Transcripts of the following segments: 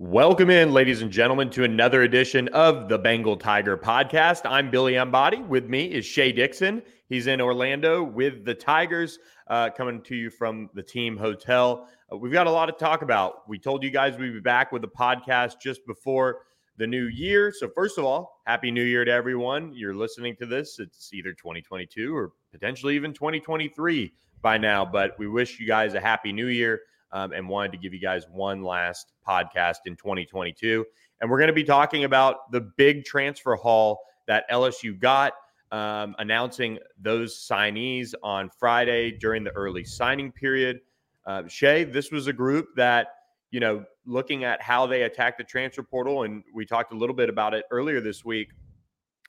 Welcome in, ladies and gentlemen, to another edition of the Bengal Tiger podcast. I'm Billy Embody. With me is Shea Dixon. He's in Orlando with the Tigers, uh, coming to you from the team hotel. Uh, we've got a lot to talk about. We told you guys we'd be back with the podcast just before the new year. So, first of all, Happy New Year to everyone. You're listening to this. It's either 2022 or potentially even 2023 by now, but we wish you guys a Happy New Year um, and wanted to give you guys one last podcast in 2022. And we're going to be talking about the big transfer haul that LSU got, um, announcing those signees on Friday during the early signing period. Uh, Shea, this was a group that, you know, looking at how they attacked the transfer portal, and we talked a little bit about it earlier this week,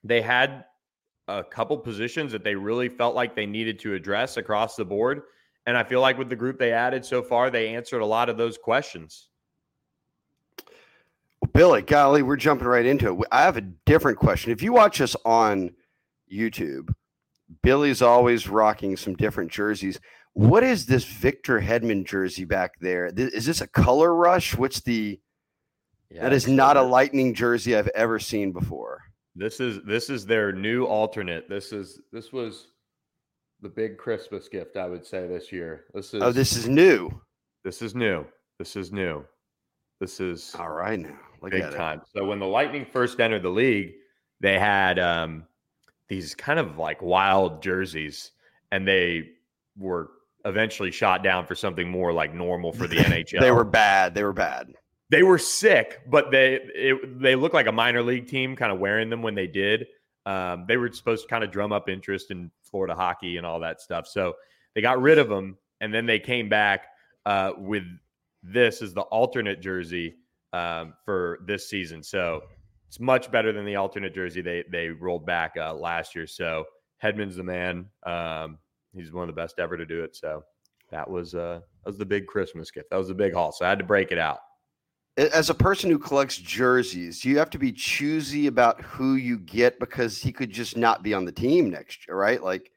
they had a couple positions that they really felt like they needed to address across the board. And I feel like with the group they added so far, they answered a lot of those questions. Well, Billy, golly, we're jumping right into it. I have a different question. If you watch us on YouTube, Billy's always rocking some different jerseys. What is this Victor Hedman jersey back there? Is this a color rush? What's the yeah, that is not a lightning jersey I've ever seen before. This is this is their new alternate. This is this was the big Christmas gift, I would say this year. This oh, is oh, this is new. This is new. This is new. This is all right now. Look big time. So when the Lightning first entered the league, they had um, these kind of like wild jerseys, and they were eventually shot down for something more like normal for the NHL. they were bad. They were bad. They were sick, but they it, they looked like a minor league team, kind of wearing them when they did. Um, they were supposed to kind of drum up interest in Florida hockey and all that stuff. So they got rid of them, and then they came back uh, with this as the alternate jersey um, for this season. So it's much better than the alternate jersey they they rolled back uh, last year. So Hedman's the man. Um, he's one of the best ever to do it. So that was uh, that was the big Christmas gift. That was the big haul. So I had to break it out as a person who collects jerseys, you have to be choosy about who you get because he could just not be on the team next year, right? Like,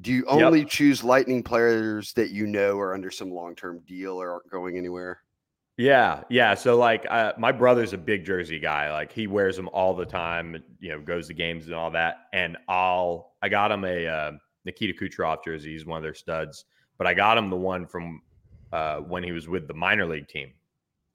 do you only yep. choose Lightning players that you know are under some long term deal or aren't going anywhere? Yeah, yeah. So like, uh, my brother's a big jersey guy. Like, he wears them all the time. You know, goes to games and all that. And I'll, I got him a uh, Nikita Kucherov jersey. He's one of their studs. But I got him the one from uh, when he was with the minor league team.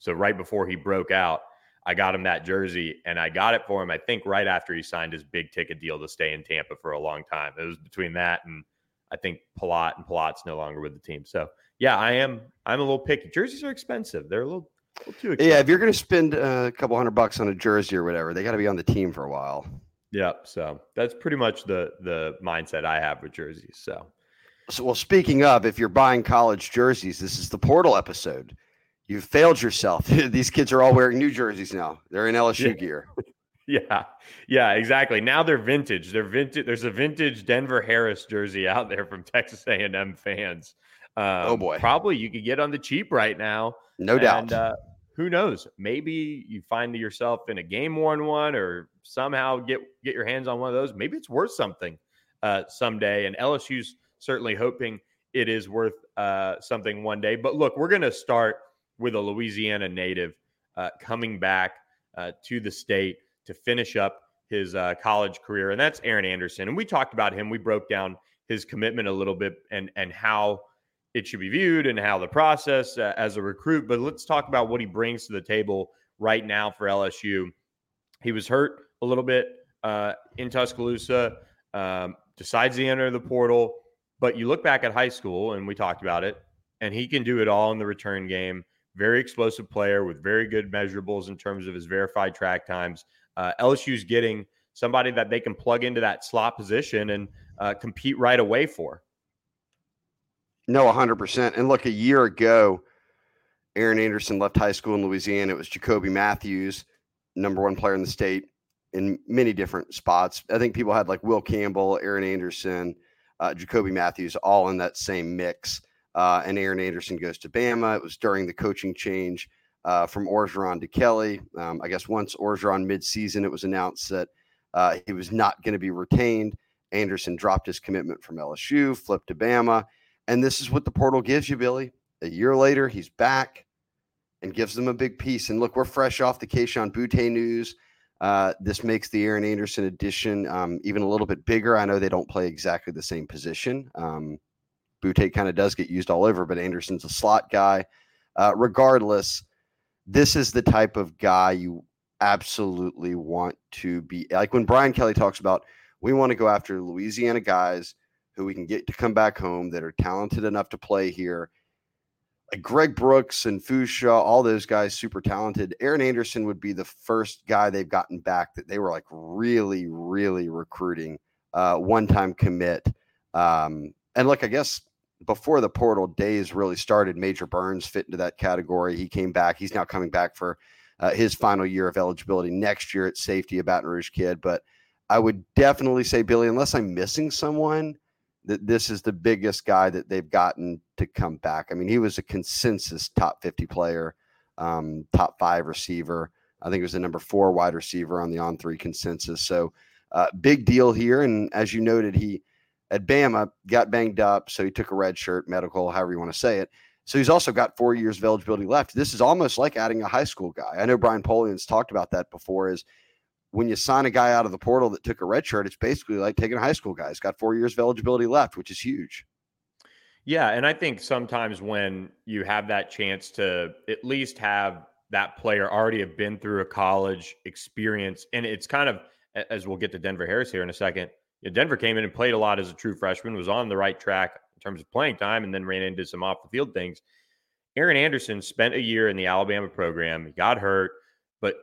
So right before he broke out, I got him that jersey and I got it for him, I think, right after he signed his big ticket deal to stay in Tampa for a long time. It was between that and I think Palat and Palat's no longer with the team. So yeah, I am I'm a little picky. Jerseys are expensive. They're a little, a little too expensive. Yeah, if you're gonna spend a couple hundred bucks on a jersey or whatever, they gotta be on the team for a while. Yep. So that's pretty much the the mindset I have with jerseys. So so well speaking of, if you're buying college jerseys, this is the portal episode you failed yourself. These kids are all wearing new jerseys now. They're in LSU yeah. gear. Yeah, yeah, exactly. Now they're vintage. They're vintage. There's a vintage Denver Harris jersey out there from Texas A&M fans. Oh, um, oh boy, probably you could get on the cheap right now. No and, doubt. Uh, who knows? Maybe you find yourself in a game worn one, or somehow get get your hands on one of those. Maybe it's worth something uh, someday. And LSU's certainly hoping it is worth uh, something one day. But look, we're going to start with a Louisiana native uh, coming back uh, to the state to finish up his uh, college career, and that's Aaron Anderson. And we talked about him. We broke down his commitment a little bit and and how it should be viewed and how the process uh, as a recruit. But let's talk about what he brings to the table right now for LSU. He was hurt a little bit uh, in Tuscaloosa. Um, decides to enter the portal, but you look back at high school, and we talked about it, and he can do it all in the return game very explosive player with very good measurables in terms of his verified track times. Uh, LSU's getting somebody that they can plug into that slot position and uh, compete right away for. No, 100%. And look, a year ago, Aaron Anderson left high school in Louisiana. It was Jacoby Mathews, number one player in the state in many different spots. I think people had like Will Campbell, Aaron Anderson, uh, Jacoby Mathews, all in that same mix uh, and Aaron Anderson goes to Bama. It was during the coaching change uh, from Orgeron to Kelly. Um, I guess once Orgeron midseason, it was announced that uh, he was not going to be retained. Anderson dropped his commitment from LSU, flipped to Bama. And this is what the portal gives you, Billy. A year later, he's back. and gives them a big piece. And look, we're fresh off the Kayshon Boutte news. Uh, this makes the Aaron Anderson addition um, even a little bit bigger. I know they don't play exactly the same position. Um, Boutte kind of does get used all over, but Anderson's a slot guy. Uh, regardless, this is the type of guy you absolutely want to be like when Brian Kelly talks about we want to go after Louisiana guys who we can get to come back home that are talented enough to play here. Like Greg Brooks and Fusha, all those guys, super talented. Aaron Anderson would be the first guy they've gotten back that they were like really, really recruiting. Uh, one time commit. Um, and look, I guess before the portal days really started, Major Burns fit into that category. He came back. He's now coming back for uh, his final year of eligibility next year at safety, a Baton Rouge kid. But I would definitely say, Billy, unless I'm missing someone, that this is the biggest guy that they've gotten to come back. I mean, he was a consensus top 50 player, um, top five receiver. I think it was the number four wide receiver on the On3 consensus. So, uh, big deal here. And as you noted, he at Bama got banged up, so he took a red shirt, medical, however you want to say it. So he's also got four years of eligibility left. This is almost like adding a high school guy. I know Brian Polian's talked about that before. Is when you sign a guy out of the portal that took a red shirt, it's basically like taking a high school guy. He's got four years of eligibility left, which is huge. Yeah, and I think sometimes when you have that chance to at least have that player already have been through a college experience, and it's kind of as we'll get to Denver Harris here in a second you know, Denver came in and played a lot as a true freshman, was on the right track in terms of playing time, and then ran into some off the field things. Aaron Anderson spent a year in the Alabama program. He got hurt, but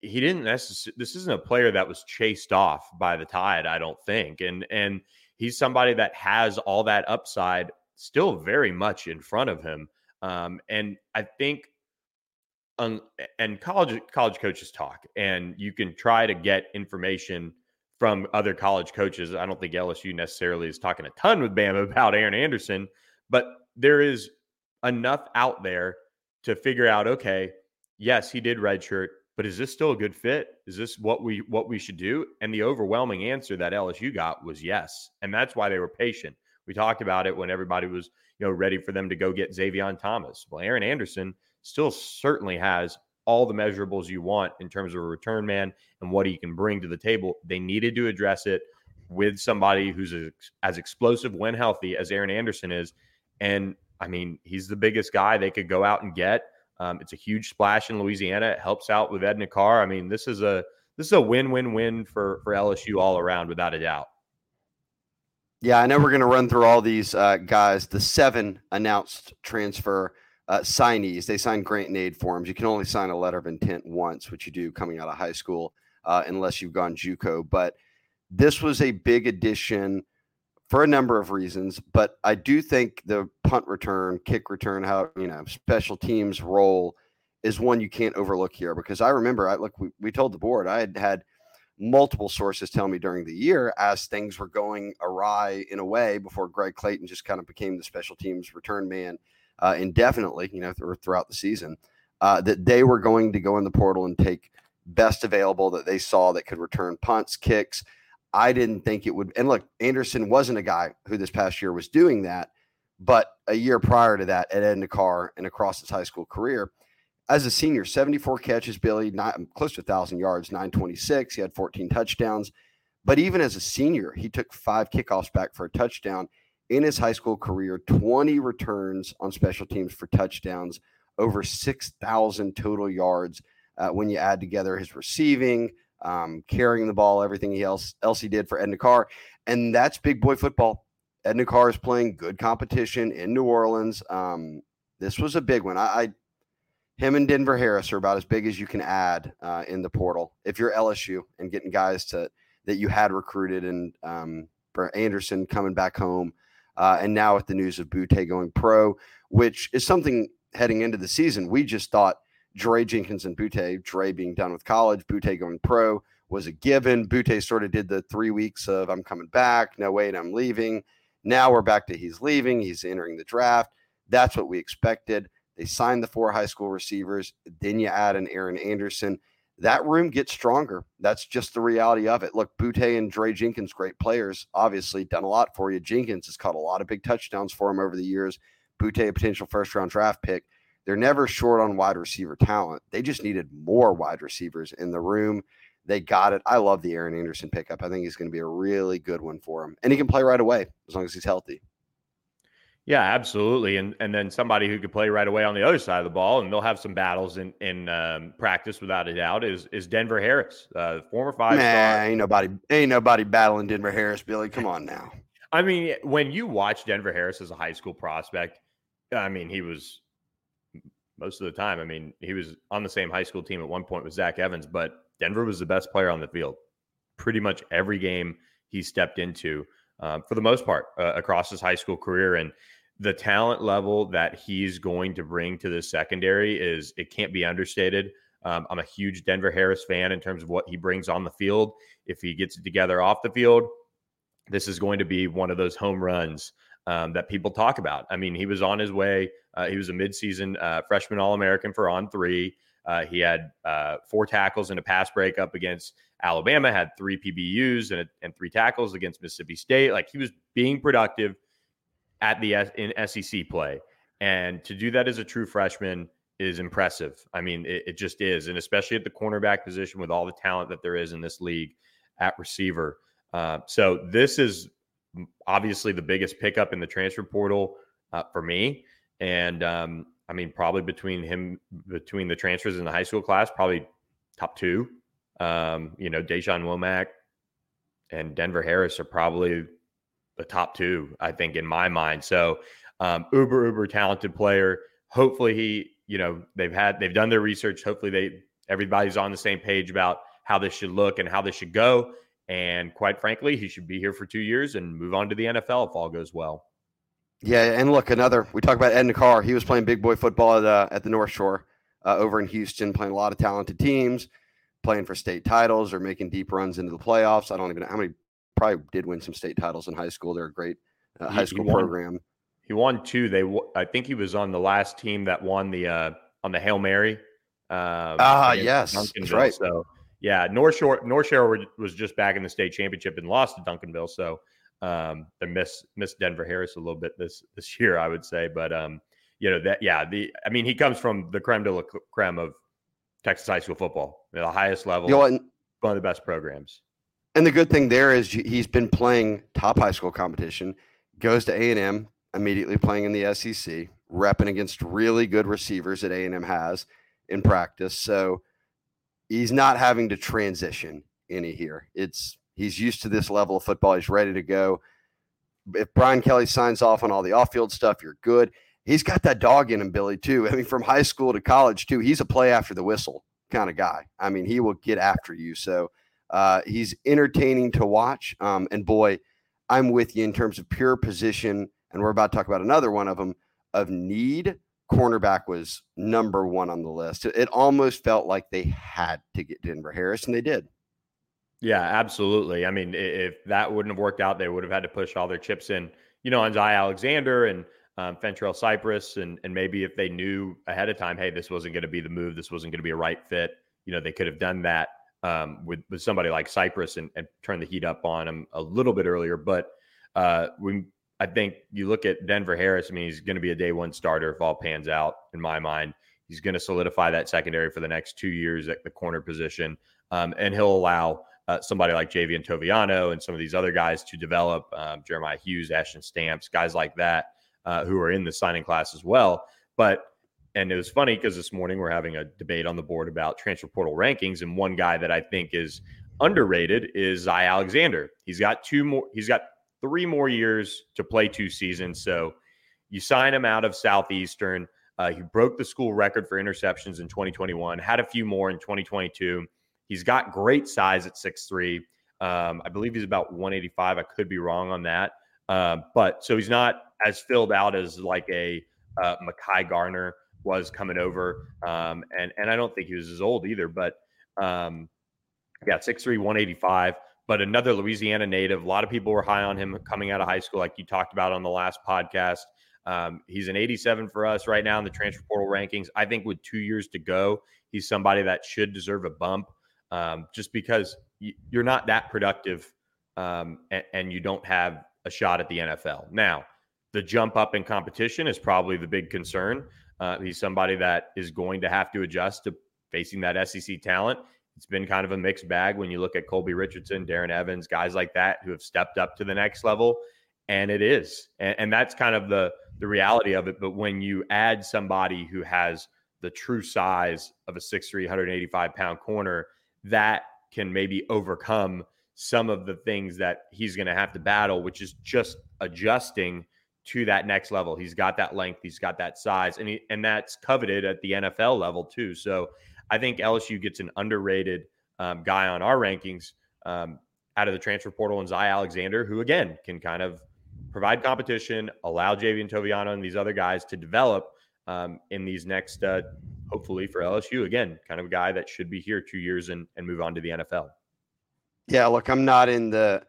he didn't necessarily. This isn't a player that was chased off by the Tide, I don't think. And and he's somebody that has all that upside still very much in front of him. Um, and I think, um, and college college coaches talk, and you can try to get information from other college coaches. I don't think LSU necessarily is talking a ton with Bama about Aaron Anderson, but there is enough out there to figure out okay, yes, he did redshirt, but is this still a good fit? Is this what we what we should do? And the overwhelming answer that LSU got was yes. And that's why they were patient. We talked about it when everybody was, you know, ready for them to go get Zavion Thomas. Well, Aaron Anderson still certainly has all the measurables you want in terms of a return man and what he can bring to the table. They needed to address it with somebody who's as explosive when healthy as Aaron Anderson is. And I mean, he's the biggest guy they could go out and get. Um, it's a huge splash in Louisiana. It helps out with Edna Karr. I mean, this is a this is a win-win-win for for LSU all around, without a doubt. Yeah, I know we're going to run through all these uh, guys. The seven announced transfer uh, signees. They sign grant and aid forms. You can only sign a letter of intent once, which you do coming out of high school, uh, unless you've gone JUCO. But this was a big addition for a number of reasons. But I do think the punt return, kick return, how you know special teams role is one you can't overlook here because I remember I look we, we told the board I had had multiple sources tell me during the year as things were going awry in a way before Greg Clayton just kind of became the special teams return man uh, indefinitely, you know, th- throughout the season, uh, that they were going to go in the portal and take best available that they saw that could return punts, kicks. I didn't think it would. And look, Anderson wasn't a guy who this past year was doing that, but a year prior to that at Ed Karr and across his high school career, as a senior, 74 catches, Billy, not, close to 1,000 yards, 926. He had 14 touchdowns. But even as a senior, he took five kickoffs back for a touchdown in his high school career 20 returns on special teams for touchdowns, over 6,000 total yards uh, when you add together his receiving, um, carrying the ball, everything he else, else he did for Edna Karr. And that's big boy football. Edna Karr is playing good competition in New Orleans. Um, this was a big one. I, I, him and Denver Harris are about as big as you can add uh, in the portal if you're LSU and getting guys to that you had recruited and um, for Anderson coming back home uh, and now with the news of Boutte going pro, which is something heading into the season, we just thought Dre Jenkins and Boutte, Dre being done with college, Boutte going pro was a given. Boutte sort of did the three weeks of I'm coming back. No, wait, I'm leaving. Now we're back to he's leaving. He's entering the draft. That's what we expected. They signed the four high school receivers. Then you add an Aaron Anderson that room gets stronger. That's just the reality of it. Look, Boutte and Dre Jenkins, great players, obviously done a lot for you. Jenkins has caught a lot of big touchdowns for him over the years. Boutte, a potential first round draft pick. They're never short on wide receiver talent. They just needed more wide receivers in the room. They got it. I love the Aaron Anderson pickup. I think he's going to be a really good one for him. And he can play right away as long as he's healthy. Yeah, absolutely. And and then somebody who could play right away on the other side of the ball, and they'll have some battles in in um, practice without a doubt. Is is Denver Harris, uh, former five star? Ain't nobody ain't nobody battling Denver Harris, Billy. Come on now. I mean, when you watch Denver Harris as a high school prospect, I mean, he was most of the time. I mean, he was on the same high school team at one point with Zach Evans, but Denver was the best player on the field. Pretty much every game he stepped into, um, for the most part, uh, across his high school career, and the talent level that he's going to bring to the secondary is it can't be understated. Um, I'm a huge Denver Harris fan in terms of what he brings on the field. If he gets it together off the field, this is going to be one of those home runs um, that people talk about. I mean, he was on his way. Uh, he was a midseason uh, freshman All American for On3. Uh, he had uh, four tackles and a pass breakup against Alabama, had three PBUs and, and three tackles against Mississippi State. Like he was being productive at the in SEC play. And to do that as a true freshman is impressive. I mean, it, it, just is. And especially at the cornerback position with all the talent that there is in this league at receiver. Uh, so this is obviously the biggest pickup in the transfer portal uh, for me. And um, I mean, probably between him, between the transfers in the high school class, probably top two. Um, you know, Dashawn Womack and Denver Harris are probably the top two, I think, in my mind. So, um, uber, uber talented player. Hopefully, he, you know, they've had, they've done their research. Hopefully, they, everybody's on the same page about how this should look and how this should go. And quite frankly, he should be here for two years and move on to the NFL if all goes well. Yeah, and look, another we talk about Ed Karr. He was playing big boy football at uh, at the North Shore uh, over in Houston, playing a lot of talented teams, playing for state titles or making deep runs into the playoffs. I don't even know how many. Probably did win some state titles in high school. They're a great uh, high school he won, program. He won two. They, I think, he was on the last team that won the uh, on the Hail Mary. Um, ah, yes, that's right. So yeah, North Shore North Shore was just back in the state championship and lost to Duncanville. So um, they miss miss Denver Harris a little bit this this year, I would say. But um, you know that yeah, the I mean he comes from the creme de la creme of Texas high school football, the highest level, you know, and, one of the best programs. And the good thing there is he's been playing top high school competition, goes to A and M immediately playing in the SEC, repping against really good receivers that A and M has in practice. So he's not having to transition any here. It's he's used to this level of football. He's ready to go. If Brian Kelly signs off on all the off-field stuff, you're good. He's got that dog in him, Billy, too. I mean, from high school to college, too. He's a play after the whistle kind of guy. I mean, he will get after you. So uh, he's entertaining to watch. Um, and boy, I'm with you in terms of pure position. And we're about to talk about another one of them of need cornerback was number one on the list. It almost felt like they had to get Denver Harris, and they did. Yeah, absolutely. I mean, if that wouldn't have worked out, they would have had to push all their chips in, you know, on Zy Alexander and um, Fentrell Cypress, and and maybe if they knew ahead of time, hey, this wasn't going to be the move, this wasn't going to be a right fit, you know, they could have done that um, with with somebody like Cypress and, and turn the heat up on him a little bit earlier. But uh, when I think you look at Denver Harris. I mean, he's going to be a day one starter if all pans out. In my mind, he's going to solidify that secondary for the next two years at the corner position, um, and he'll allow uh, somebody like Javien Toviano and some of these other guys to develop. Um, Jeremiah Hughes, Ashton Stamps, guys like that uh, who are in the signing class as well. But and it was funny because this morning we're having a debate on the board about transfer portal rankings, and one guy that I think is underrated is Zy Alexander. He's got two more. He's got three more years to play two seasons. So you sign him out of Southeastern. Uh, he broke the school record for interceptions in 2021, had a few more in 2022. He's got great size at 6'3. Um, I believe he's about 185. I could be wrong on that. Uh, but so he's not as filled out as like a uh, Mekhi Garner was coming over. Um, and, and I don't think he was as old either, but um, yeah, 6'3, 185 but another Louisiana native. A lot of people were high on him coming out of high school, like you talked about on the last podcast. Um, he's an 87 for us right now in the transfer portal rankings. I think with two years to go, he's somebody that should deserve a bump um, just because you're not that productive um, and, and, you don't have a shot at the NFL. Now, the jump up in competition is probably the big concern. Uh, he's somebody that is going to have to adjust to facing that SEC talent. It's been kind of a mixed bag when you look at Colby Richardson, Darren Evans, guys like that who have stepped up to the next level. And it is. And, and that's kind of the the reality of it. But when you add somebody who has the true size of a 6'3, 185 pound corner, that can maybe overcome some of the things that he's going to have to battle, which is just adjusting to that next level. He's got that length, he's got that size, and he, and that's coveted at the NFL level too. So I think LSU gets an underrated um, guy on our rankings um, out of the transfer portal, and Zy Alexander, who again can kind of provide competition, allow Javien Toviano and these other guys to develop um, in these next, uh, hopefully for LSU. Again, kind of a guy that should be here two years and, and move on to the NFL. Yeah, look, I'm not in the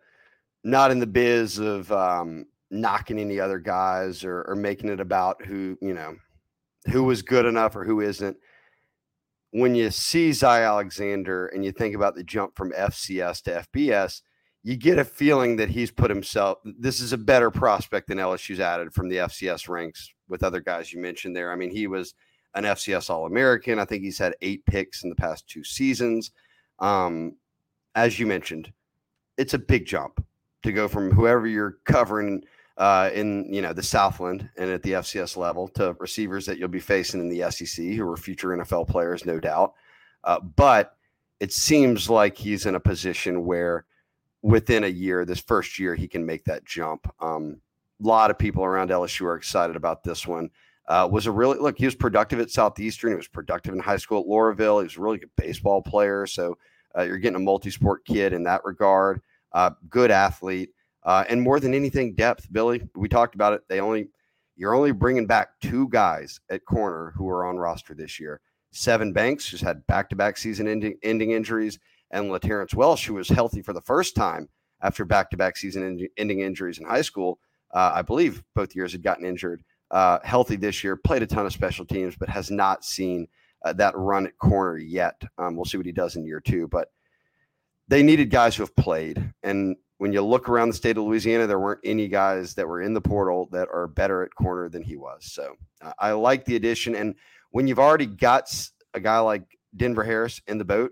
not in the biz of um, knocking any other guys or, or making it about who you know who was good enough or who isn't. When you see Zy Alexander and you think about the jump from FCS to FBS, you get a feeling that he's put himself. This is a better prospect than LSU's added from the FCS ranks with other guys you mentioned there. I mean, he was an FCS All American. I think he's had eight picks in the past two seasons. Um, as you mentioned, it's a big jump to go from whoever you're covering uh, in you know the Southland and at the FCS level to receivers that you'll be facing in the SEC, who are future NFL players, no doubt. Uh, but it seems like he's in a position where within a year, this first year, he can make that jump. Um, a lot of people around LSU are excited about this one. Uh, was a really look. He was productive at Southeastern. He was productive in high school at Loreauville. He was a really good baseball player. So uh, you're getting a multi-sport kid in that regard. Uh, good athlete, uh, and more than anything, depth. Billy, we talked about it. They only you're only bringing back two guys at corner who are on roster this year. Sevyn Banks, who's had back-to-back season ending, injuries, and LaTerrence Welch, who was healthy for the first time after back-to-back season ending injuries in high school. Uh, I believe both years had gotten injured. Uh, healthy this year, played a ton of special teams, but has not seen uh, that run at corner yet. Um, we'll see what he does in year two, but they needed guys who have played. And when you look around the state of Louisiana, there weren't any guys that were in the portal that are better at corner than he was. So uh, I like the addition. And when you've already got a guy like Denver Harris in the boat,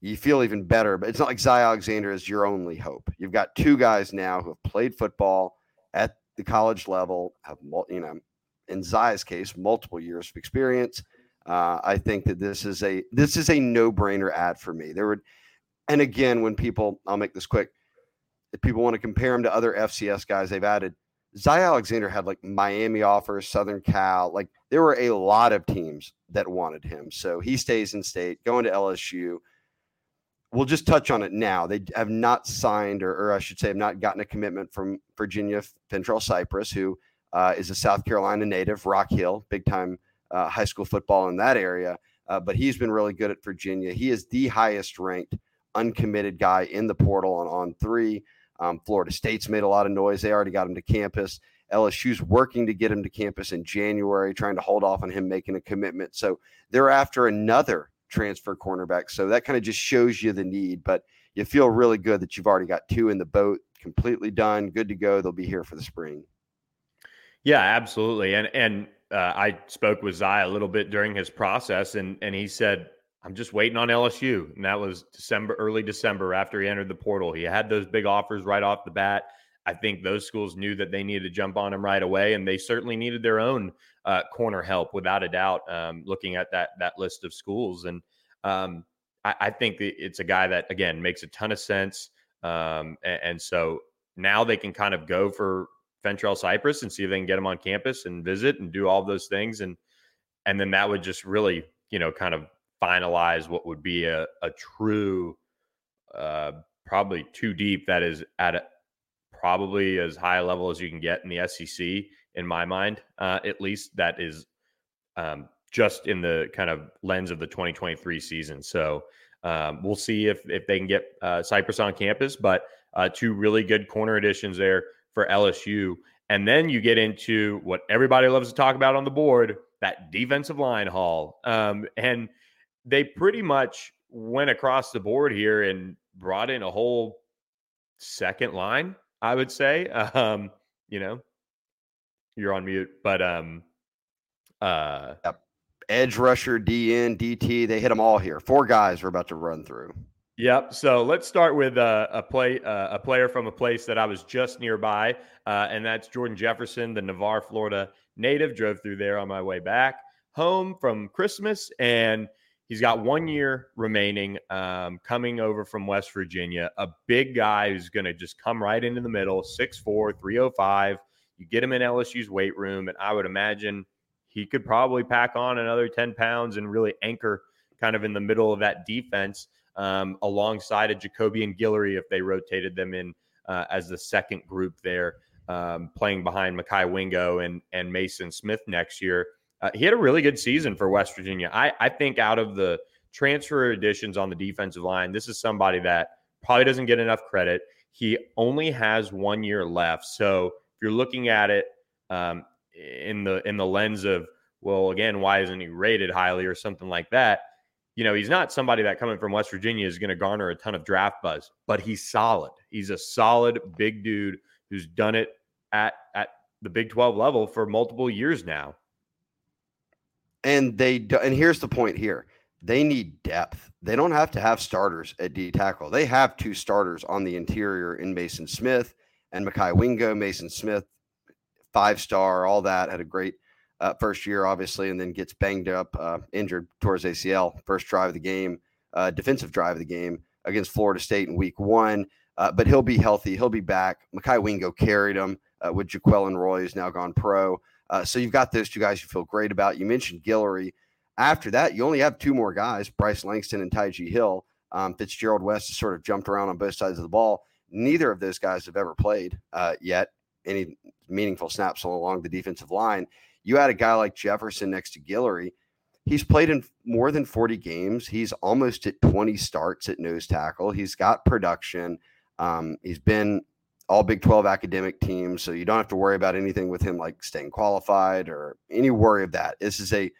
you feel even better. But it's not like Zy Alexander is your only hope. You've got two guys now who have played football at the college level, have you know, in Zy's case, multiple years of experience. Uh, I think that this is a this is a no brainer ad for me. There would, and again, when people, I'll make this quick. If people want to compare him to other FCS guys they've added, Zy Alexander had like Miami offers, Southern Cal. Like there were a lot of teams that wanted him. So he stays in state, going to LSU we'll just touch on it now. They have not signed, or, or I should say, have not gotten a commitment from Virginia Fentrell Cypress, who uh, is a South Carolina native, Rock Hill, big time uh, high school football in that area. Uh, but he's been really good at Virginia. He is the highest ranked uncommitted guy in the portal on On3. Um, Florida State's made a lot of noise. They already got him to campus. LSU's working to get him to campus in January, trying to hold off on him making a commitment. So they're after another transfer cornerback. So that kind of just shows you the need, but you feel really good that you've already got two in the boat, completely done, good to go. They'll be here for the spring. Yeah, absolutely. And and uh, I spoke with Zy a little bit during his process, and and he said, "I'm just waiting on LSU." And that was December, early December, after he entered the portal. He had those big offers right off the bat. I think those schools knew that they needed to jump on him right away, and they certainly needed their own uh, corner help without a doubt. Um, looking at that that list of schools, and um, I, I, think it's a guy that again makes a ton of sense. Um, and, and, so now they can kind of go for Fentrell Cypress and see if they can get him on campus and visit and do all those things, and and then that would just really you know kind of finalize what would be a, a true uh, probably too deep that is at a, probably as high a level as you can get in the SEC, in my mind, uh, at least. That is um, just in the kind of lens of the 2023 season. So um, we'll see if if they can get uh, Cypress on campus, but uh, two really good corner additions there for LSU. And then you get into what everybody loves to talk about on the board that defensive line haul. Um, and they pretty much went across the board here and brought in a whole second line I would say. Um, you know, you're on mute, but um, Uh, yep. Edge rusher, DN, DT, they hit them all here. Four guys we're about to run through. Yep. So let's start with uh, a play, uh, a player from a place that I was just nearby, uh, and that's Jordan Jefferson, the Navarre, Florida native. Drove through there on my way back home from Christmas, and he's got one year remaining. Um, coming over from West Virginia, a big guy who's going to just come right into the middle, 6'4", 305. You get him in LSU's weight room, and I would imagine he could probably pack on another 10 pounds and really anchor kind of in the middle of that defense um, alongside of Jacobian Guillory if they rotated them in uh, as the second group there, um, playing behind Mekhi Wingo and, and Maason Smith next year. Uh, he had a really good season for West Virginia. I, I think out of the transfer additions on the defensive line, this is somebody that probably doesn't get enough credit. He only has one year left. So if you're looking at it um, in the in the lens of well, again, why isn't he rated highly or something like that? You know, he's not somebody that coming from West Virginia is going to garner a ton of draft buzz, but he's solid. He's a solid big dude who's done it at at the Big 12 level for multiple years now. And they do, and here's the point here. They need depth. They don't have to have starters at D tackle. They have two starters on the interior in Maason Smith and Mekhi Wingo. Maason Smith, five star, all that had a great uh, first year, obviously, and then gets banged up, uh, injured towards ACL. First drive of the game, uh, defensive drive of the game against Florida State in week one. Uh, but he'll be healthy. He'll be back. Mekhi Wingo carried him uh, with Jaquelin Roy, who's now gone pro. Uh, so you've got those two guys you feel great about. You mentioned Guillory. After that, you only have two more guys, Bryce Langston and Tyjae Hill. Um, Fitzgerald West has sort of jumped around on both sides of the ball. Neither of those guys have ever played yet any meaningful snaps along the defensive line. You add a guy like Jefferson next to Guillory. He's played in more than 40 games. He's almost at 20 starts at nose tackle. He's got production. Um, he's been all Big 12 academic teams, so you don't have to worry about anything with him like staying qualified or any worry of that. This is a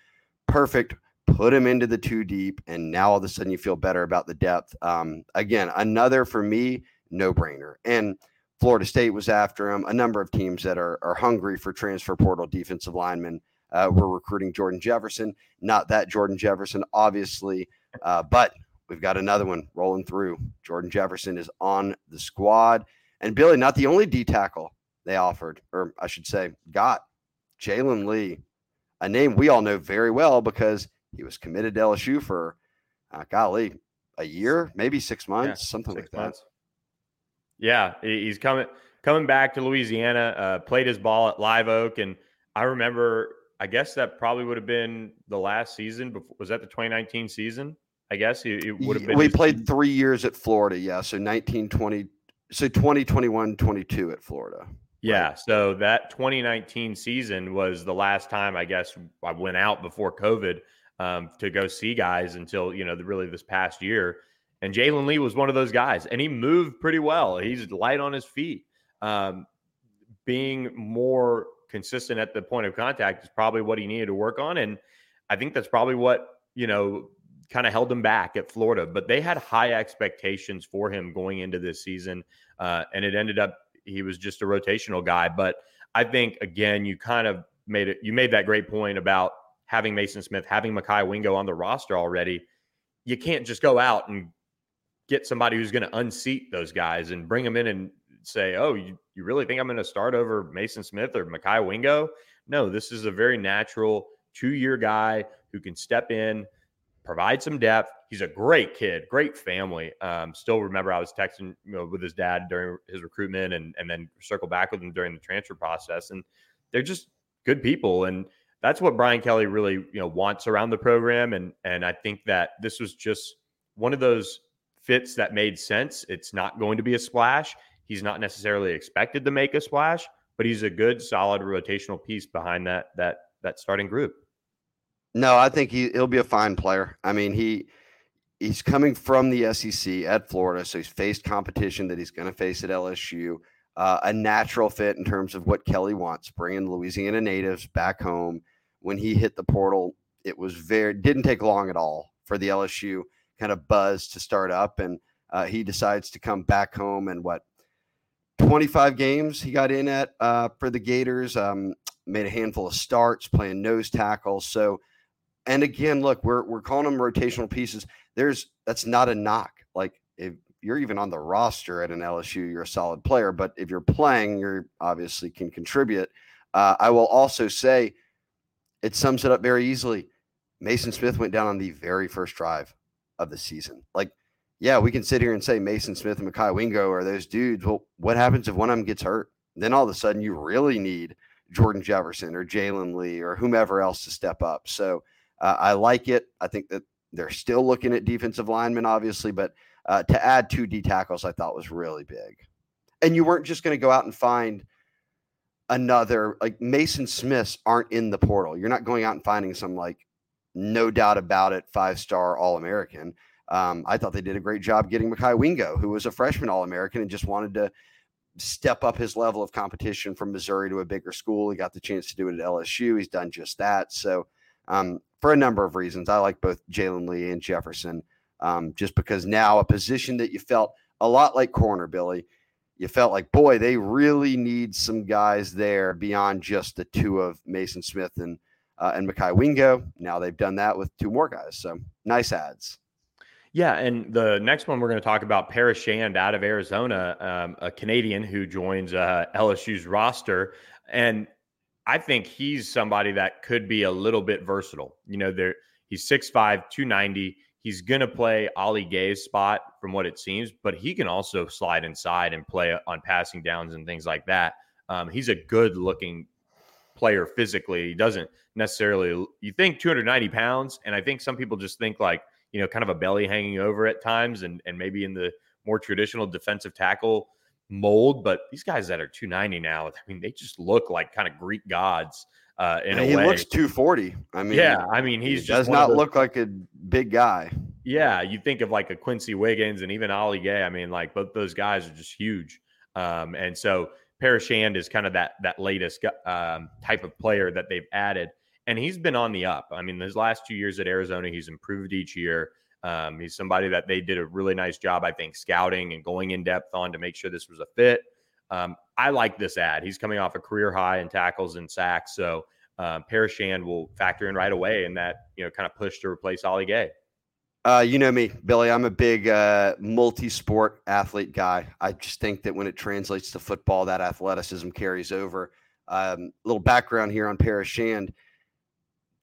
perfect put him into the two deep, and now all of a sudden you feel better about the depth. Um, again, another for me, no brainer. And Florida State was after him. A number of teams that are, are hungry for transfer portal defensive linemen uh, were recruiting Jordan Jefferson. Not that Jordan Jefferson, obviously, uh, but we've got another one rolling through. Jordan Jefferson is on the squad. And Billy, not the only D tackle they offered, or I should say, got Jalen Lee, a name we all know very well because he was committed to LSU for, uh, golly, a year, maybe six months, yeah, something six like months. that. Yeah, he's coming coming back to Louisiana. Uh, played his ball at Live Oak, and I remember. I guess that probably would have been the last season. Before, was that the 2019 season? I guess it, it would have been. We played three years at Florida. Yeah, so 19, 20, so 2021, 22 at Florida. Yeah, right. so that 2019 season was the last time I guess I went out before COVID um, to go see guys until you know the, really this past year. And Jalen Lee was one of those guys, and he moved pretty well. He's light on his feet. Um, being more consistent at the point of contact is probably what he needed to work on. And I think that's probably what, you know, kind of held him back at Florida. But they had high expectations for him going into this season. Uh, and it ended up he was just a rotational guy. But I think, again, you kind of made it, you made that great point about having Maason Smith, having Mekhi Wingo on the roster already. You can't just go out and get somebody who's going to unseat those guys and bring them in and say, oh, you, you really think I'm going to start over Maason Smith or Mekhi Wingo? No, this is a very natural two year guy who can step in, provide some depth. He's a great kid, great family. Um, still remember I was texting you know, with his dad during his recruitment and, and then circle back with him during the transfer process. And they're just good people. And that's what Brian Kelly really, you know, wants around the program. And, and I think that this was just one of those fits that made sense. It's not going to be a splash. He's not necessarily expected to make a splash, but he's a good, solid rotational piece behind that that that starting group. No, I think he he'll be a fine player. I mean, he he's coming from the SEC at Florida, so he's faced competition that he's going to face at LSU. Uh, a natural fit in terms of what Kelly wants, bringing Louisiana natives back home. When he hit the portal, it was very didn't take long at all for the LSU kind of buzz to start up, and uh, he decides to come back home and what 25 games he got in at uh, for the Gators. Um, made a handful of starts playing nose tackle. So, and again, look, we're we're calling them rotational pieces. There's that's not a knock. Like if you're even on the roster at an LSU, you're a solid player. But if you're playing, you obviously can contribute. Uh, I will also say it sums it up very easily. Maason Smith went down on the very first drive of the season. Like, yeah, we can sit here and say Maason Smith and Mekhi Wingo are those dudes. Well, what happens if one of them gets hurt? Then all of a sudden you really need Jordan Jefferson or Jalen Lee or whomever else to step up. So uh, I like it. I think that they're still looking at defensive linemen, obviously, but uh, to add two D tackles, I thought was really big. And you weren't just going to go out and find another like Maason Smiths aren't in the portal. You're not going out and finding some like no doubt about it five star All American. Um, I thought they did a great job getting Mekhi Wingo, who was a freshman All American and just wanted to step up his level of competition from Missouri to a bigger school. He got the chance to do it at LSU. He's done just that. So, um, for a number of reasons, I like both Jalen Lee and Jefferson, um, just because now a position that you felt a lot like corner, Billy, you felt like, boy, they really need some guys there beyond just the two of Maason Smith and uh, and Mekhi Wingo. Now they've done that with two more guys. So nice ads. Yeah, and the next one we're going to talk about Paris Shand out of Arizona, um, a Canadian who joins uh, LSU's roster, and I think he's somebody that could be a little bit versatile. You know, there he's 6'5", 290. He's going to play Ali Gaye's spot from what it seems, but he can also slide inside and play on passing downs and things like that. Um, he's a good looking player physically. He doesn't necessarily, you think 290 pounds, and I think some people just think like – you know, kind of a belly hanging over at times and, and maybe in the more traditional defensive tackle mold. But these guys that are 290 now, I mean, they just look like kind of Greek gods. Uh, in he way. looks 240. I mean, yeah, I mean, he's he does not look like a big guy. Yeah, you think of like a Quency Wiggins and even Ali Gaye. I mean, like both those guys are just huge. Um, and so Paris Shand is kind of that that latest um, type of player that they've added and he's been on the up. I mean, his last two years at Arizona, he's improved each year. Um, he's somebody that they did a really nice job, I think, scouting and going in depth on to make sure this was a fit. Um, I like this ad. He's coming off a career high in tackles and sacks, so uh, Paris will factor in right away in that you know kind of push to replace Ali Gaye. Uh, you know me, Billy. I'm a big uh, multi-sport athlete guy. I just think that when it translates to football, that athleticism carries over. Um, little background here on Paris Shand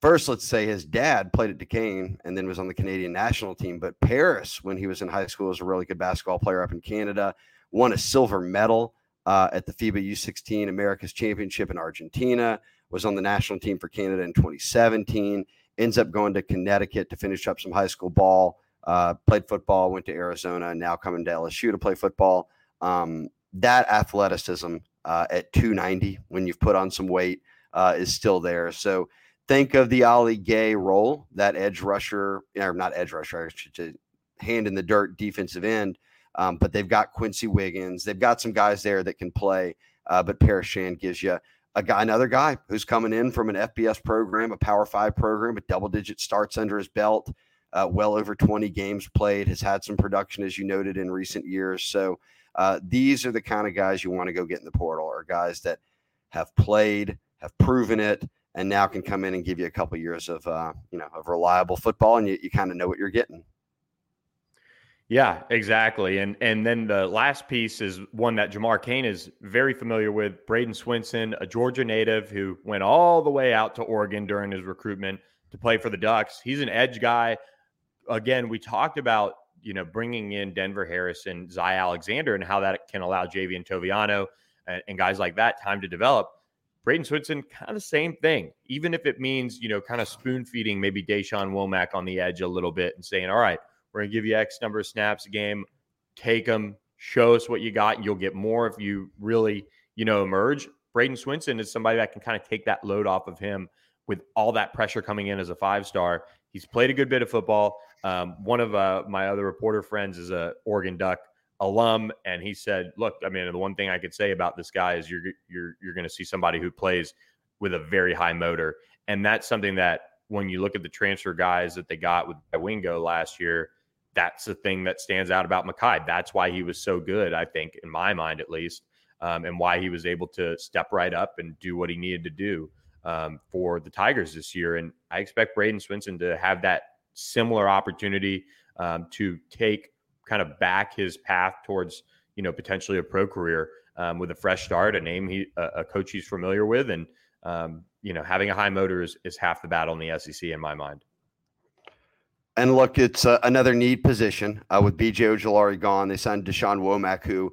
first, let's say his dad played at Duquesne and then was on the Canadian national team. But Paris, when he was in high school, was a really good basketball player up in Canada, won a silver medal uh, at the FIBA U16 America's Championship in Argentina, was on the national team for Canada in 2017, ends up going to Connecticut to finish up some high school ball, uh, played football, went to Arizona, now coming to LSU to play football. Um, that athleticism uh, at 290 when you've put on some weight uh, is still there. So, think of the Ali Gaye role, that edge rusher, or not edge rusher, hand in the dirt defensive end. Um, but they've got Quency Wiggins. They've got some guys there that can play. Uh, but Paris Shand gives you a guy, another guy who's coming in from an FBS program, a Power Five program, with double digit starts under his belt, uh, well over 20 games played, has had some production, as you noted, in recent years. So uh, these are the kind of guys you want to go get in the portal, or guys that have played, have proven it, and now can come in and give you a couple years of uh, you know of reliable football, and you, you kind of know what you're getting. Yeah, exactly. And and then the last piece is one that Jamar Cain is very familiar with. Bradyn Swinson, a Georgia native who went all the way out to Oregon during his recruitment to play for the Ducks. He's an edge guy. Again, we talked about you know bringing in Denver Harrison, Zy Alexander, and how that can allow Javien Toviano and, and guys like that time to develop. Bradyn Swinson, kind of same thing. Even if it means, you know, kind of spoon feeding maybe Dashawn Womack on the edge a little bit and saying, all right, we're going to give you X number of snaps a game, take them, show us what you got, and you'll get more if you really, you know, emerge. Bradyn Swinson is somebody that can kind of take that load off of him with all that pressure coming in as a five star. He's played a good bit of football. Um, one of uh, my other reporter friends is a Oregon Duck alum, and he said, "Look, I mean, the one thing I could say about this guy is you're you're you're going to see somebody who plays with a very high motor, and that's something that when you look at the transfer guys that they got with Wingo last year." That's the thing that stands out about Mekhi. That's why he was so good, I think, in my mind at least. um, and why he was able to step right up and do what he needed to do um, for the Tigers this year. And I expect Bradyn Swinson to have that similar opportunity um, to take kind of back his path towards you know potentially a pro career um, with a fresh start, a name he a, coach he's familiar with, and um, you know having a high motor is, is half the battle in the SEC in my mind. And look, it's uh, another need position uh, with BJ Ojulari gone. They signed Dashawn Womack, who,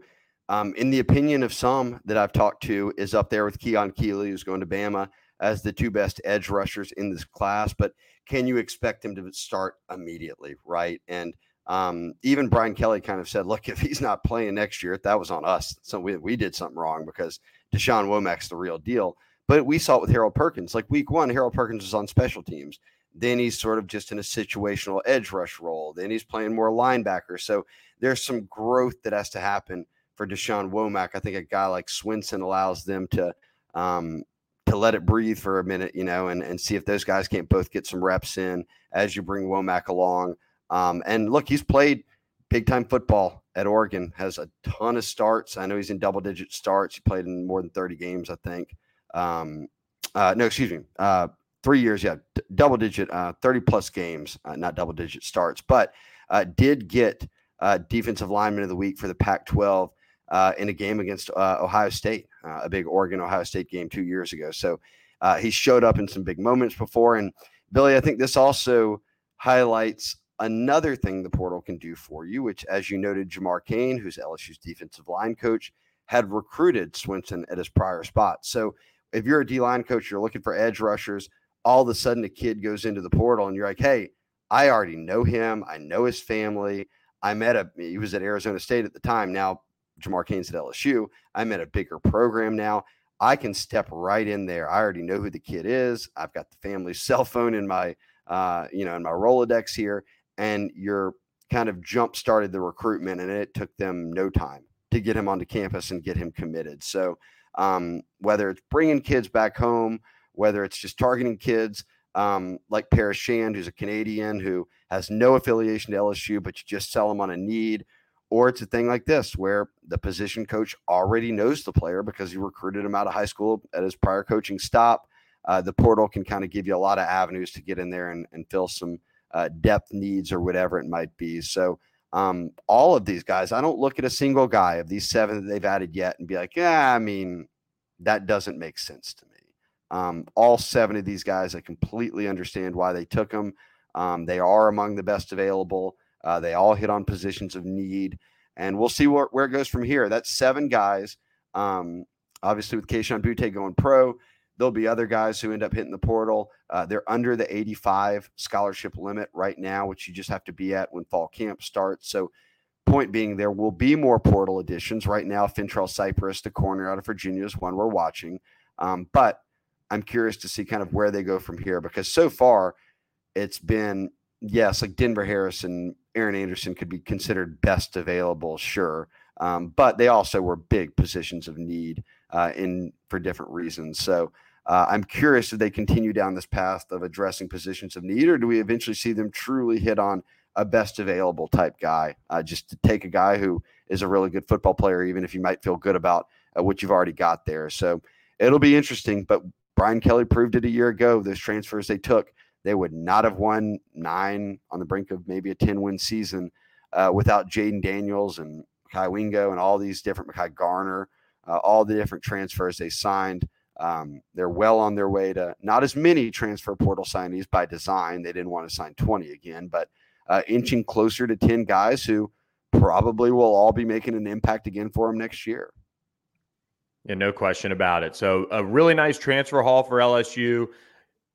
um, in the opinion of some that I've talked to, is up there with Keon Keeley, who's going to Bama, as the two best edge rushers in this class. But can you expect him to start immediately, right? And um, even Brian Kelly kind of said, look, if he's not playing next year, that was on us. So we, we did something wrong because Dashawn Womack's the real deal. But we saw it with Harold Perkins. Like week one, Harold Perkins was on special teams. Then he's sort of just in a situational edge rush role. Then he's playing more linebacker. So there's some growth that has to happen for Dashawn Womack. I think a guy like Swinson allows them to um, to let it breathe for a minute, you know, and, and see if those guys can't both get some reps in as you bring Womack along. Um, and look, he's played big time football at Oregon, has a ton of starts. I know he's in double digit starts. He played in more than 30 games, I think. Um, uh, no, excuse me. Uh, three years, yeah, d- double digit, uh, 30 plus games, uh, not double digit starts, but uh, did get uh, defensive lineman of the week for the Pac 12 in a game against Ohio State, a big Oregon Ohio State game two years ago. So he showed up in some big moments before. And Billy, I think this also highlights another thing the portal can do for you, which, as you noted, Jamar Cain, who's LSU's defensive line coach, had recruited Swinson at his prior spot. So if you're a D line coach, you're looking for edge rushers, all of a sudden a kid goes into the portal and you're like, hey, I already know him. I know his family. I met a, he was at Arizona State at the time. Now, Jamar Cain's at LSU. I'm at a bigger program now. I can step right in there. I already know who the kid is. I've got the family's cell phone in my, uh, you know, in my Rolodex here and you're kind of jump started the recruitment and it took them no time to get him onto campus and get him committed. So um, whether it's bringing kids back home, whether it's just targeting kids um, like Paris Shand, who's a Canadian who has no affiliation to LSU, but you just sell them on a need, or it's a thing like this where the position coach already knows the player because he recruited him out of high school at his prior coaching stop. Uh, the portal can kind of give you a lot of avenues to get in there and, and fill some uh, depth needs or whatever it might be. So, um, all of these guys, I don't look at a single guy of these seven that they've added yet and be like, yeah, I mean, that doesn't make sense to me. Um, all seven of these guys, I completely understand why they took them. Um, they are among the best available. Uh, they all hit on positions of need, and we'll see where, where it goes from here. That's seven guys. Um, obviously, with Kayshon Boutte going pro, There'll be other guys who end up hitting the portal. Uh, they're under the 85 scholarship limit right now, which you just have to be at when fall camp starts. So, point being, there will be more portal additions. Right now, Fentrell Cypress, the corner out of Virginia, is one we're watching. Um, but I'm curious to see kind of where they go from here because so far it's been, yes, like Denver Harris and Aaron Anderson could be considered best available, sure. Um, but they also were big positions of need uh, in for different reasons. So uh, I'm curious if they continue down this path of addressing positions of need, or do we eventually see them truly hit on a best available type guy? Uh, just to take a guy who is a really good football player, even if you might feel good about uh, what you've already got there. So it'll be interesting. But Brian Kelly proved it a year ago. Those transfers they took, they would not have won nine on the brink of maybe a 10 win season uh, without Jayden Daniels and Kai Wingo and all these different Mekhi Garner, uh, all the different transfers they signed. Um, they're well on their way to not as many transfer portal signees by design. They didn't want to sign 20 again, but uh, inching closer to 10 guys who probably will all be making an impact again for them next year. Yeah, no question about it. So, a really nice transfer haul for LSU.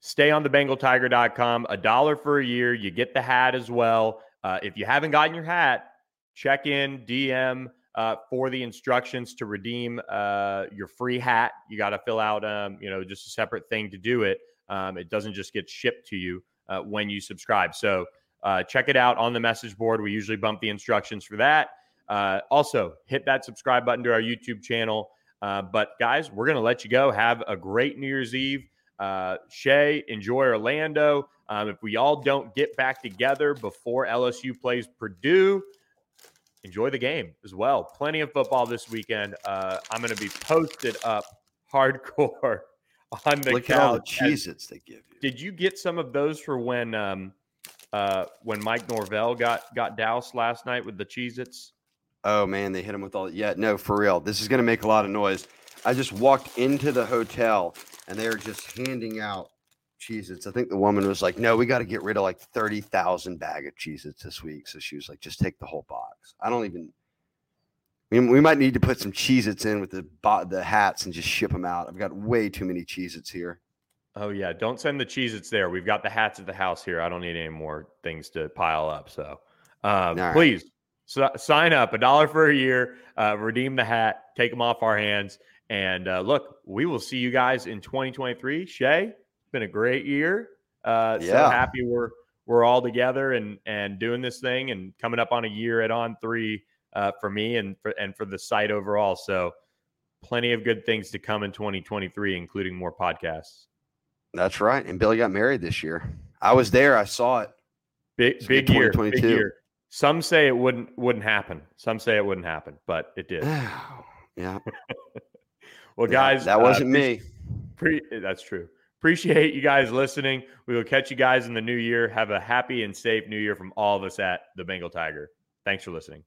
Stay on the BengalTiger.com. A dollar for a year. You get the hat as well. Uh, if you haven't gotten your hat, check in, DM uh, for the instructions to redeem uh, your free hat. You got to fill out, um, you know, just a separate thing to do it. Um, it doesn't just get shipped to you uh, when you subscribe. So uh, check it out on the message board. We usually bump the instructions for that. Uh, also, hit that subscribe button to our YouTube channel. Uh, but guys, we're going to let you go. Have a great New Year's Eve. Shea, enjoy Orlando. Um, if we all don't get back together before LSU plays Purdue, enjoy the game as well. Plenty of football this weekend. Uh, I'm going to be posted up hardcore on the Look couch. at all the Cheez-Its they give you. Did you get some of those for when um, uh, when Mike Norvell got got doused last night with the Cheez-Its? Oh man, they hit him with all. Yeah, no, for real. This is going to make a lot of noise. I just walked into the hotel and they were just handing out Cheez-Its. I think the woman was like, "No, we got to get rid of like thirty thousand bag of Cheez-Its this week." So she was like, "Just take the whole box." I don't even. We, we might need to put some Cheez-Its in with the the hats and just ship them out. I've got way too many Cheez-Its here. Oh yeah, don't send the Cheez-Its there. We've got the hats at the house here. I don't need any more things to pile up. So um, right. please so, sign up a dollar for a year, uh, redeem the hat, take them off our hands, and uh, look, we will see you guys in 2023. Shea, it's been a great year. Uh, So Yeah. happy we're we're all together and and doing this thing and coming up on a year at On3 uh, for me and for and for the site overall. So plenty of good things to come in 2023, including more podcasts. That's right. And Billy got married this year. I was there. I saw it. Big It's big year, big 2022. year. Some say it wouldn't wouldn't happen. Some say it wouldn't happen, but it did. yeah, Well, guys, that uh, wasn't pre- me. Pre- that's true. Appreciate you guys listening. We will catch you guys in the new year. Have a happy and safe new year from all of us at the Bengal Tiger. Thanks for listening.